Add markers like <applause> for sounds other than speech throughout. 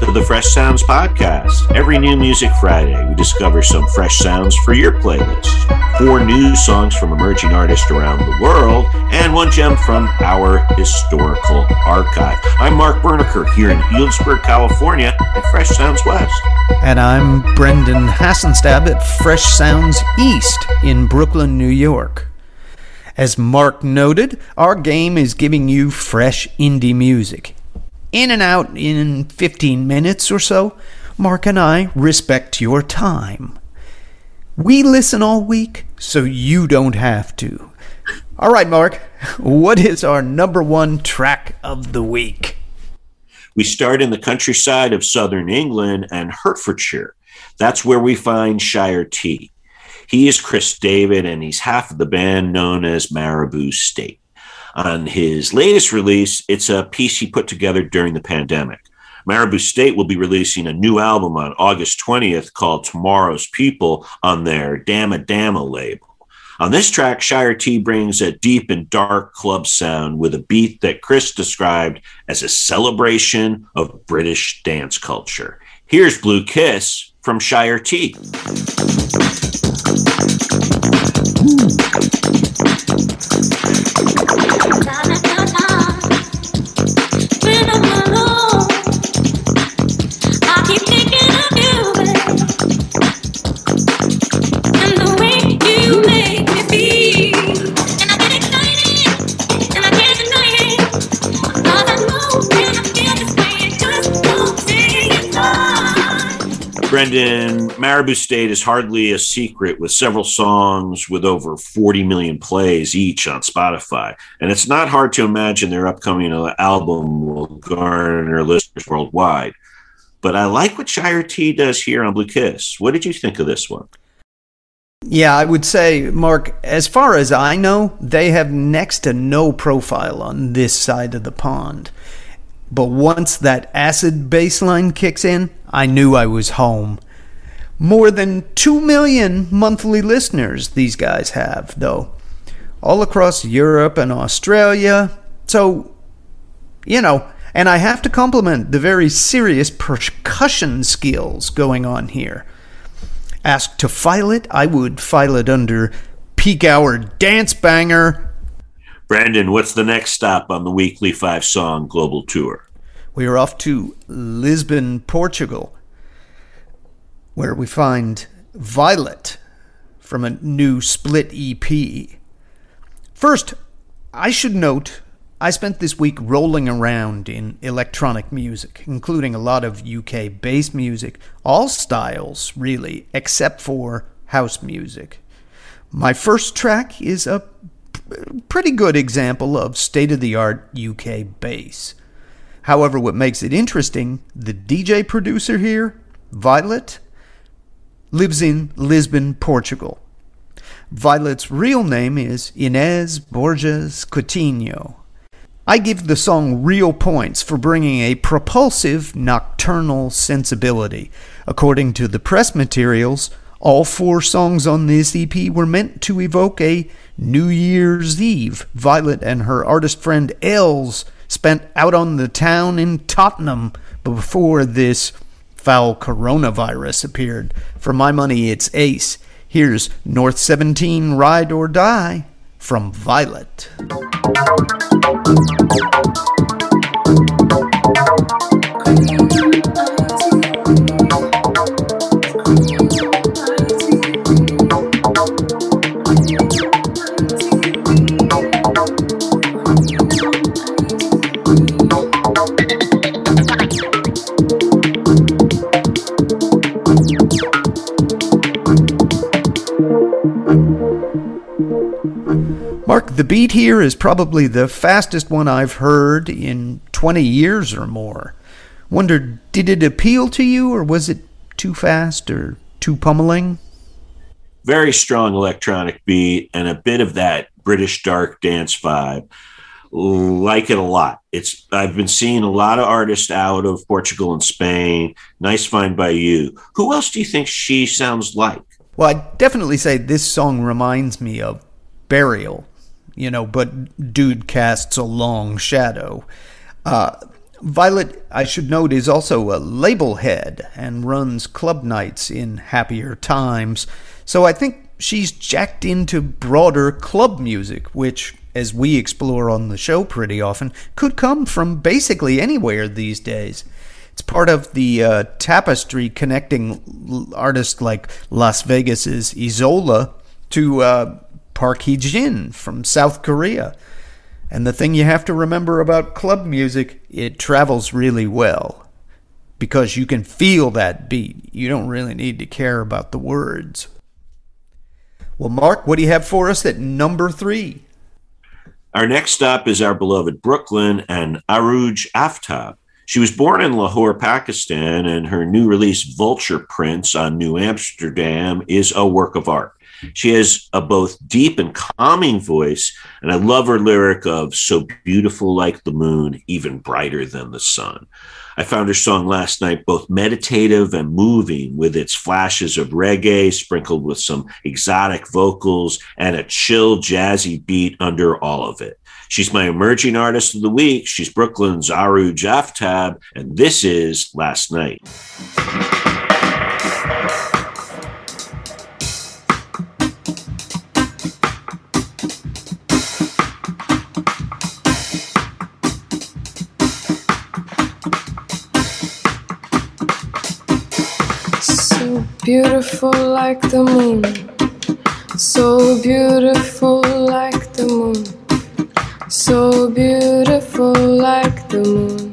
to the Fresh Sounds Podcast. Every new Music Friday, we discover some fresh sounds for your playlist. Four new songs from emerging artists around the world, and one gem from our historical archive. I'm Mark Berniker here in Healdsburg, California at Fresh Sounds West. And I'm Brendan Hassenstab at Fresh Sounds East in Brooklyn, New York. As Mark noted, our game is giving you fresh indie music in and out in 15 minutes or so. Mark and I respect your time. We listen all week, so you don't have to. All right, Mark, <laughs> what is our number one track of the week? We start in the countryside of southern England and Hertfordshire. That's where we find Shire T. He is Chris David, and he's half of the band known as Maribou State on his latest release. It's a piece he put together during the pandemic. Maribou State will be releasing a new album on August 20th called Tomorrow's People on their Damma Damma label. On this track, Shire T brings a deep and dark club sound with a beat that Chris described as a celebration of British dance culture. Here's Blue Kiss from Shire T. Maribou State is hardly a secret with several songs with over 40 million plays each on Spotify. And it's not hard to imagine their upcoming uh, album will garner listeners worldwide. But I like what Shire T does here on Blue Kiss. What did you think of this one? Yeah, I would say, Mark, as far as I know, they have next to no profile on this side of the pond. But once that acid bass line kicks in, I knew I was home. More than 2 million monthly listeners these guys have, though, all across Europe and Australia. So, you know, and I have to compliment the very serious percussion skills going on here. Asked to file it, I would file it under Peak Hour Dance Banger Brandon, what's the next stop on the weekly five song global tour? We are off to Lisbon, Portugal, where we find Violet from a new split EP. First, I should note I spent this week rolling around in electronic music, including a lot of UK bass music, all styles, really, except for house music. My first track is a pretty good example of state of the art UK bass. However, what makes it interesting, the DJ producer here, Violet, lives in Lisbon, Portugal. Violet's real name is Inez Borges Coutinho. I give the song real points for bringing a propulsive nocturnal sensibility. According to the press materials, all four songs on this EP were meant to evoke a New Year's Eve. Violet and her artist friend Els spent out on the town in Tottenham before this foul coronavirus appeared. For my money, it's Ace. Here's North 17 Ride or Die from Violet. Beat here is probably the fastest one I've heard in 20 years or more. Wondered, did it appeal to you, or was it too fast or too pummeling? Very strong electronic beat and a bit of that British dark dance vibe. Like it a lot. It's I've been seeing a lot of artists out of Portugal and Spain. Nice find by you. Who else do you think she sounds like? Well, I'd definitely say this song reminds me of Burial you know, but dude casts a long shadow. Uh, Violet, I should note, is also a label head and runs club nights in happier times. So I think she's jacked into broader club music, which, as we explore on the show pretty often, could come from basically anywhere these days. It's part of the uh, tapestry connecting artists like Las Vegas's Isola to uh, Park Hye Jin from South Korea. And the thing you have to remember about club music, it travels really well because you can feel that beat. You don't really need to care about the words. Well, Mark, what do you have for us at number three? Our next stop is our beloved Brooklyn and Arooj Aftab. She was born in Lahore, Pakistan, and her new release, Vulture Prince on New Amsterdam, is a work of art. She has a both deep and calming voice, and I love her lyric of so beautiful like the moon, even brighter than the sun. I found her song last night both meditative and moving with its flashes of reggae sprinkled with some exotic vocals and a chill jazzy beat under all of it. She's my emerging artist of the week. She's Brooklyn's Arooj Aftab, and this is Last Night. Beautiful like the moon, so beautiful like the moon, so beautiful like the moon.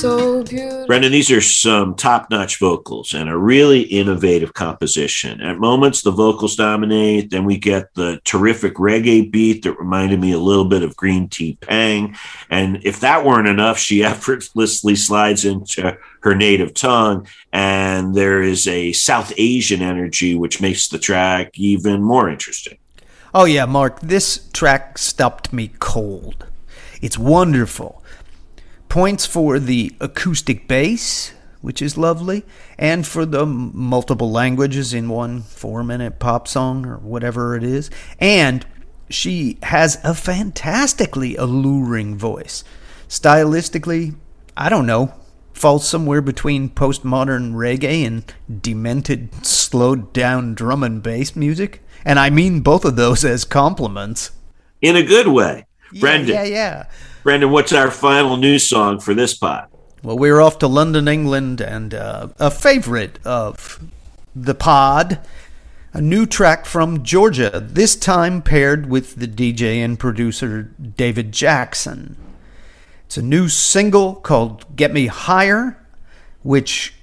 So beautiful. Brendan, these are some top notch vocals and a really innovative composition. At moments, the vocals dominate. Then we get the terrific reggae beat that reminded me a little bit of Green Tea Peng. And if that weren't enough, she <laughs> effortlessly slides into her native tongue. And there is a South Asian energy, which makes the track even more interesting. Oh, yeah, Mark, this track stopped me cold. It's wonderful. Points for the acoustic bass, which is lovely, and for the multiple languages in one four minute pop song or whatever it is. And she has a fantastically alluring voice. Stylistically, I don't know, falls somewhere between postmodern reggae and demented, slowed down drum and bass music. And I mean both of those <laughs> as compliments. In a good way. Yeah, Brendan. Yeah, yeah. Brendan, what's our final news song for this pot? Well, we're off to London, England, and uh, a favorite of the pod, a new track from Georgia, this time paired with the DJ and producer David Jackson. It's a new single called Get Me Higher, which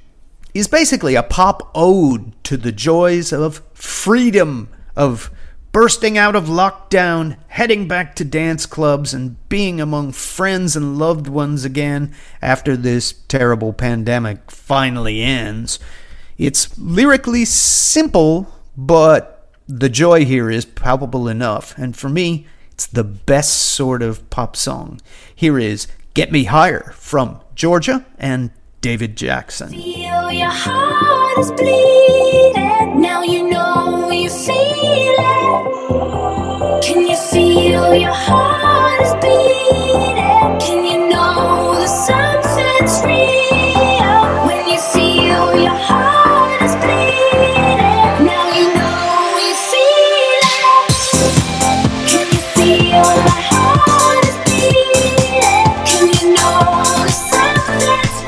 is basically a pop ode to the joys of freedom, of bursting out of lockdown, heading back to dance clubs, and being among friends and loved ones again after this terrible pandemic finally ends. It's lyrically simple, but the joy here is palpable enough, and for me, it's the best sort of pop song. Here is Get Me Higher from Georgia and David Jackson. Feel your heart is bleeding. Now you know you feel it. Can you feel your heart? Can you know the something's real when you feel your heart is bleeding? Now you know you feel it. Can you feel my heart is beating? Can you know the something's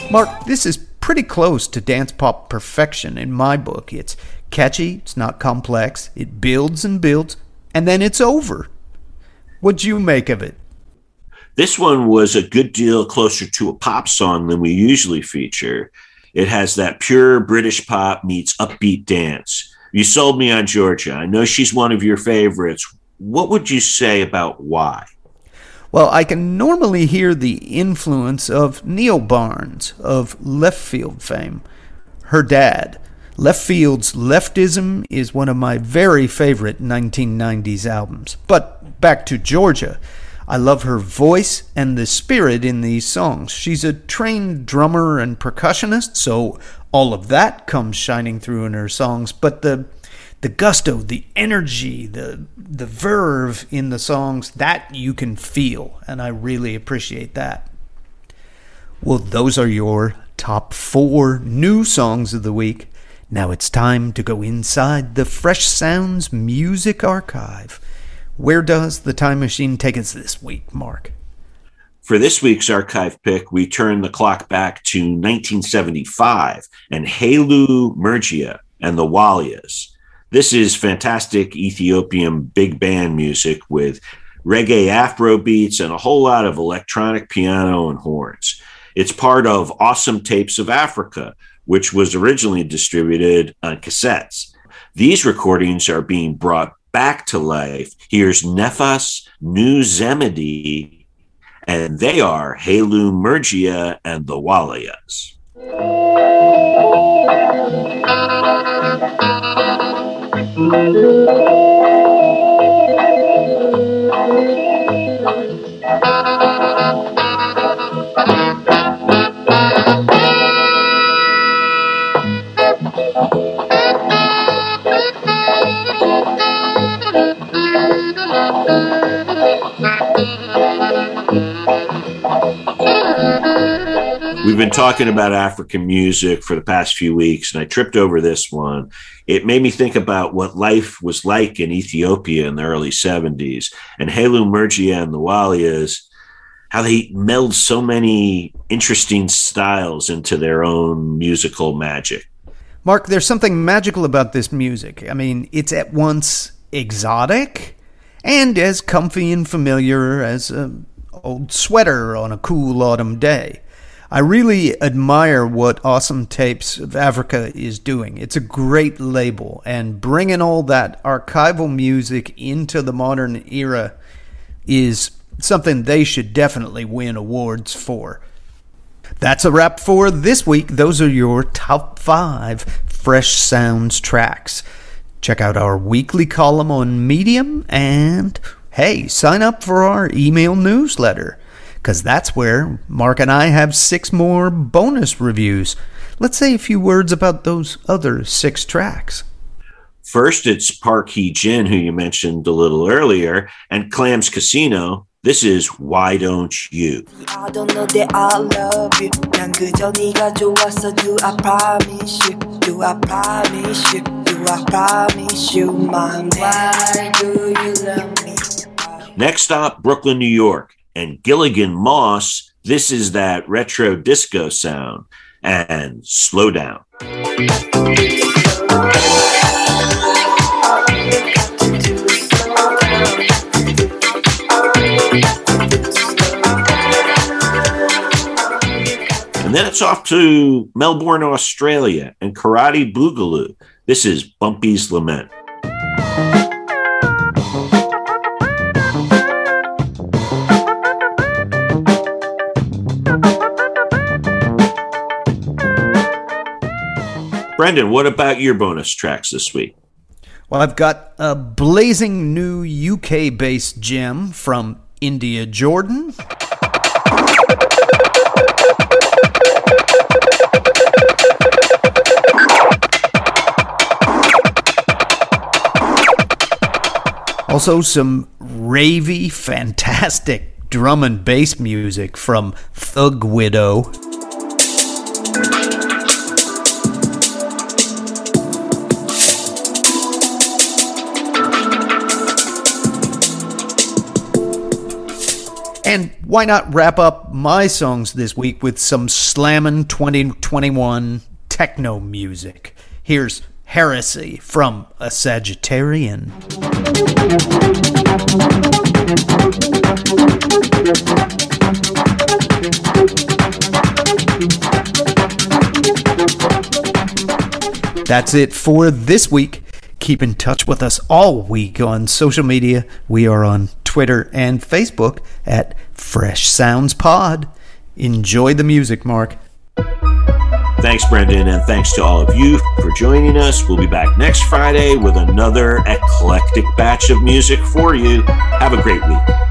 real? Mark, this is pretty close to dance pop perfection in my book. It's catchy, it's not complex, it builds and builds, and then it's over. What'd you make of it? This one was a good deal closer to a pop song than we usually feature. It has that pure British pop meets upbeat dance. You sold me on Georgia. I know she's one of your favorites. What would you say about why? Well, I can normally hear the influence of Neil Barnes of Leftfield fame, her dad. Leftfield's Leftism is one of my very favorite 1990s albums. But back to Georgia. I love her voice and the spirit in these songs. She's a trained drummer and percussionist, so all of that comes shining through in her songs, but the the gusto, the energy, the the verve in the songs that you can feel, and I really appreciate that. Well, those are your top four new songs of the week. Now it's time to go inside the Fresh Sounds Music Archive. Where does the time machine take us this week, Mark? For this week's archive pick, we turn the clock back to 1975 and Hailu Mergia and the Walias. This is fantastic Ethiopian big band music with reggae afro beats and a whole lot of electronic piano and horns. It's part of Awesome Tapes of Africa, which was originally distributed on cassettes. These recordings are being brought back to life. Here's Nefas New Zemedi, and they are Hailu Mergia and the Walias. We've been talking about African music for the past few weeks, and I tripped over this one. It made me think about what life was like in Ethiopia in the early 70s. And Hailu Mergia and the Walias, how they meld so many interesting styles into their own musical magic. Mark, there's something magical about this music. I mean, it's at once exotic and as comfy and familiar as an old sweater on a cool autumn day. I really admire what Awesome Tapes of Africa is doing. It's a great label, and bringing all that archival music into the modern era is something they should definitely win awards for. That's a wrap for this week. Those are your top five Fresh Sounds tracks. Check out our weekly column on Medium and hey, sign up for our email newsletter because that's where Mark and I have six more bonus reviews. Let's say a few words about those other six tracks. First, it's Park Hye Jin, who you mentioned a little earlier, and Clams Casino. This is Why Don't You? I don't know that I love you. Do I promise you? Do I promise you? Do I promise you, my man? Why do you love me? Next stop, Brooklyn, New York and Gilligan Moss. This is that retro disco sound. And slow down. And then it's off to Melbourne, Australia, and Karate Boogaloo. This is Bumpy's Lament. Brendan, what about your bonus tracks this week? Well, I've got a blazing new UK based gem from India Jordan. Also, some ravey, fantastic drum and bass music from Thug Widow. And why not wrap up my songs this week with some slammin' 2021 techno music? Here's Heresy from a Sagittarian. That's it for this week. Keep in touch with us all week on social media. We are on Twitter and Facebook at Fresh Sounds Pod. Enjoy the music, Mark. Thanks, Brendan, and thanks to all of you for joining us. We'll be back next Friday with another eclectic batch of music for you. Have a great week.